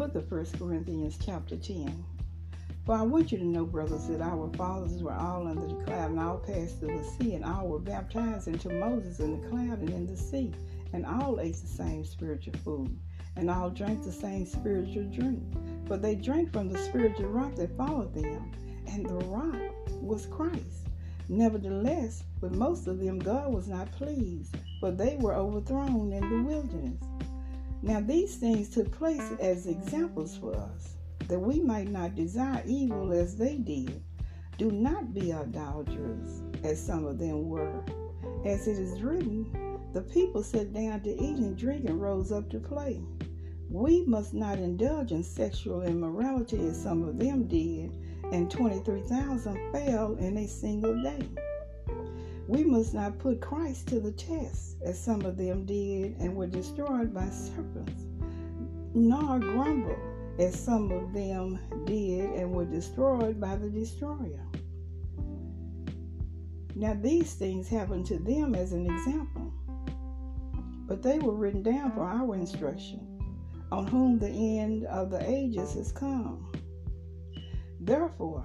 book of First Corinthians, chapter 10. For I want you to know, brothers, that our fathers were all under the cloud and all passed through the sea, and all were baptized into Moses in the cloud and in the sea, and all ate the same spiritual food, and all drank the same spiritual drink. For they drank from the spiritual rock that followed them, and the rock was Christ. Nevertheless, with most of them, God was not pleased, for they were overthrown in the wilderness. Now, these things took place as examples for us that we might not desire evil as they did. Do not be idolaters, as some of them were. As it is written, the people sat down to eat and drink and rose up to play. We must not indulge in sexual immorality as some of them did, and 23,000 fell in a single day. We must not put Christ to the test, as some of them did and were destroyed by serpents, nor grumble as some of them did and were destroyed by the destroyer. Now, these things happened to them as an example, but they were written down for our instruction, on whom the end of the ages has come. Therefore,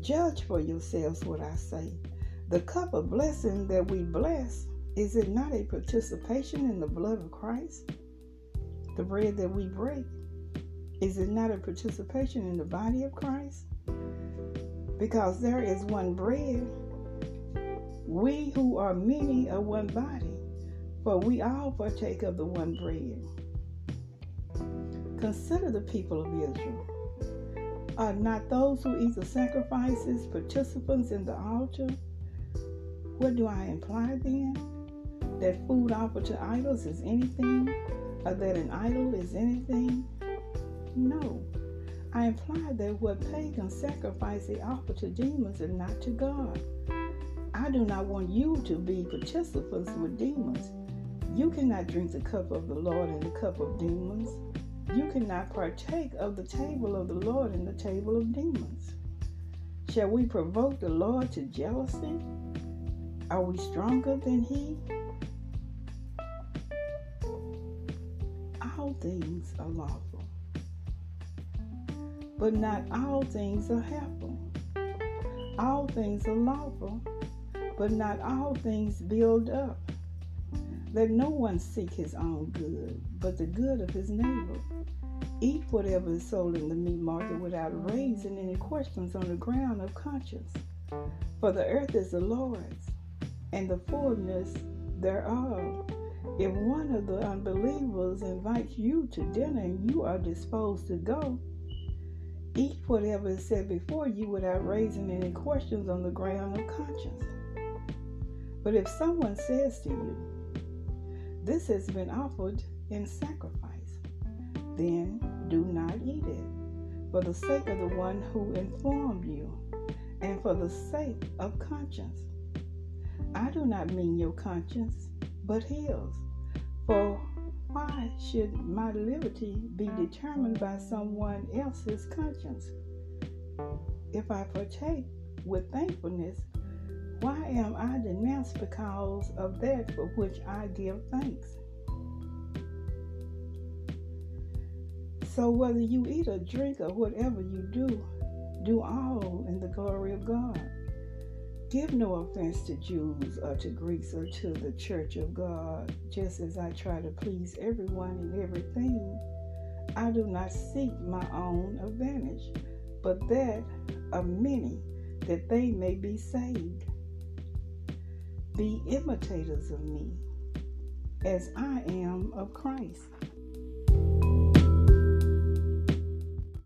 Judge for yourselves what I say. The cup of blessing that we bless, is it not a participation in the blood of Christ? The bread that we break, is it not a participation in the body of Christ? Because there is one bread. We who are many are one body, for we all partake of the one bread. Consider the people of Israel. Are not those who eat the sacrifices participants in the altar? What do I imply then? That food offered to idols is anything, or that an idol is anything? No. I imply that what pagans sacrifice they offer to demons and not to God. I do not want you to be participants with demons. You cannot drink the cup of the Lord and the cup of demons. You cannot partake of the table of the Lord and the table of demons. Shall we provoke the Lord to jealousy? Are we stronger than He? All things are lawful but not all things are helpful. All things are lawful, but not all things build up. Let no one seek his own good, but the good of his neighbor. Eat whatever is sold in the meat market without raising any questions on the ground of conscience. For the earth is the Lord's, and the fullness thereof. If one of the unbelievers invites you to dinner and you are disposed to go, Eat whatever is set before you without raising any questions on the ground of conscience. But if someone says to you, This has been offered in sacrifice, then do not eat it, for the sake of the one who informed you, and for the sake of conscience. I do not mean your conscience, but his. For why should my liberty be determined by someone else's conscience? If I partake with thankfulness, why am I denounced because of that for which I give thanks? So, whether you eat or drink or whatever you do, do all in the glory of God. Give no offense to Jews or to Greeks or to the church of God, just as I try to please everyone in everything. I do not seek my own advantage, but that of many, that they may be saved. Be imitators of me, as I am of Christ.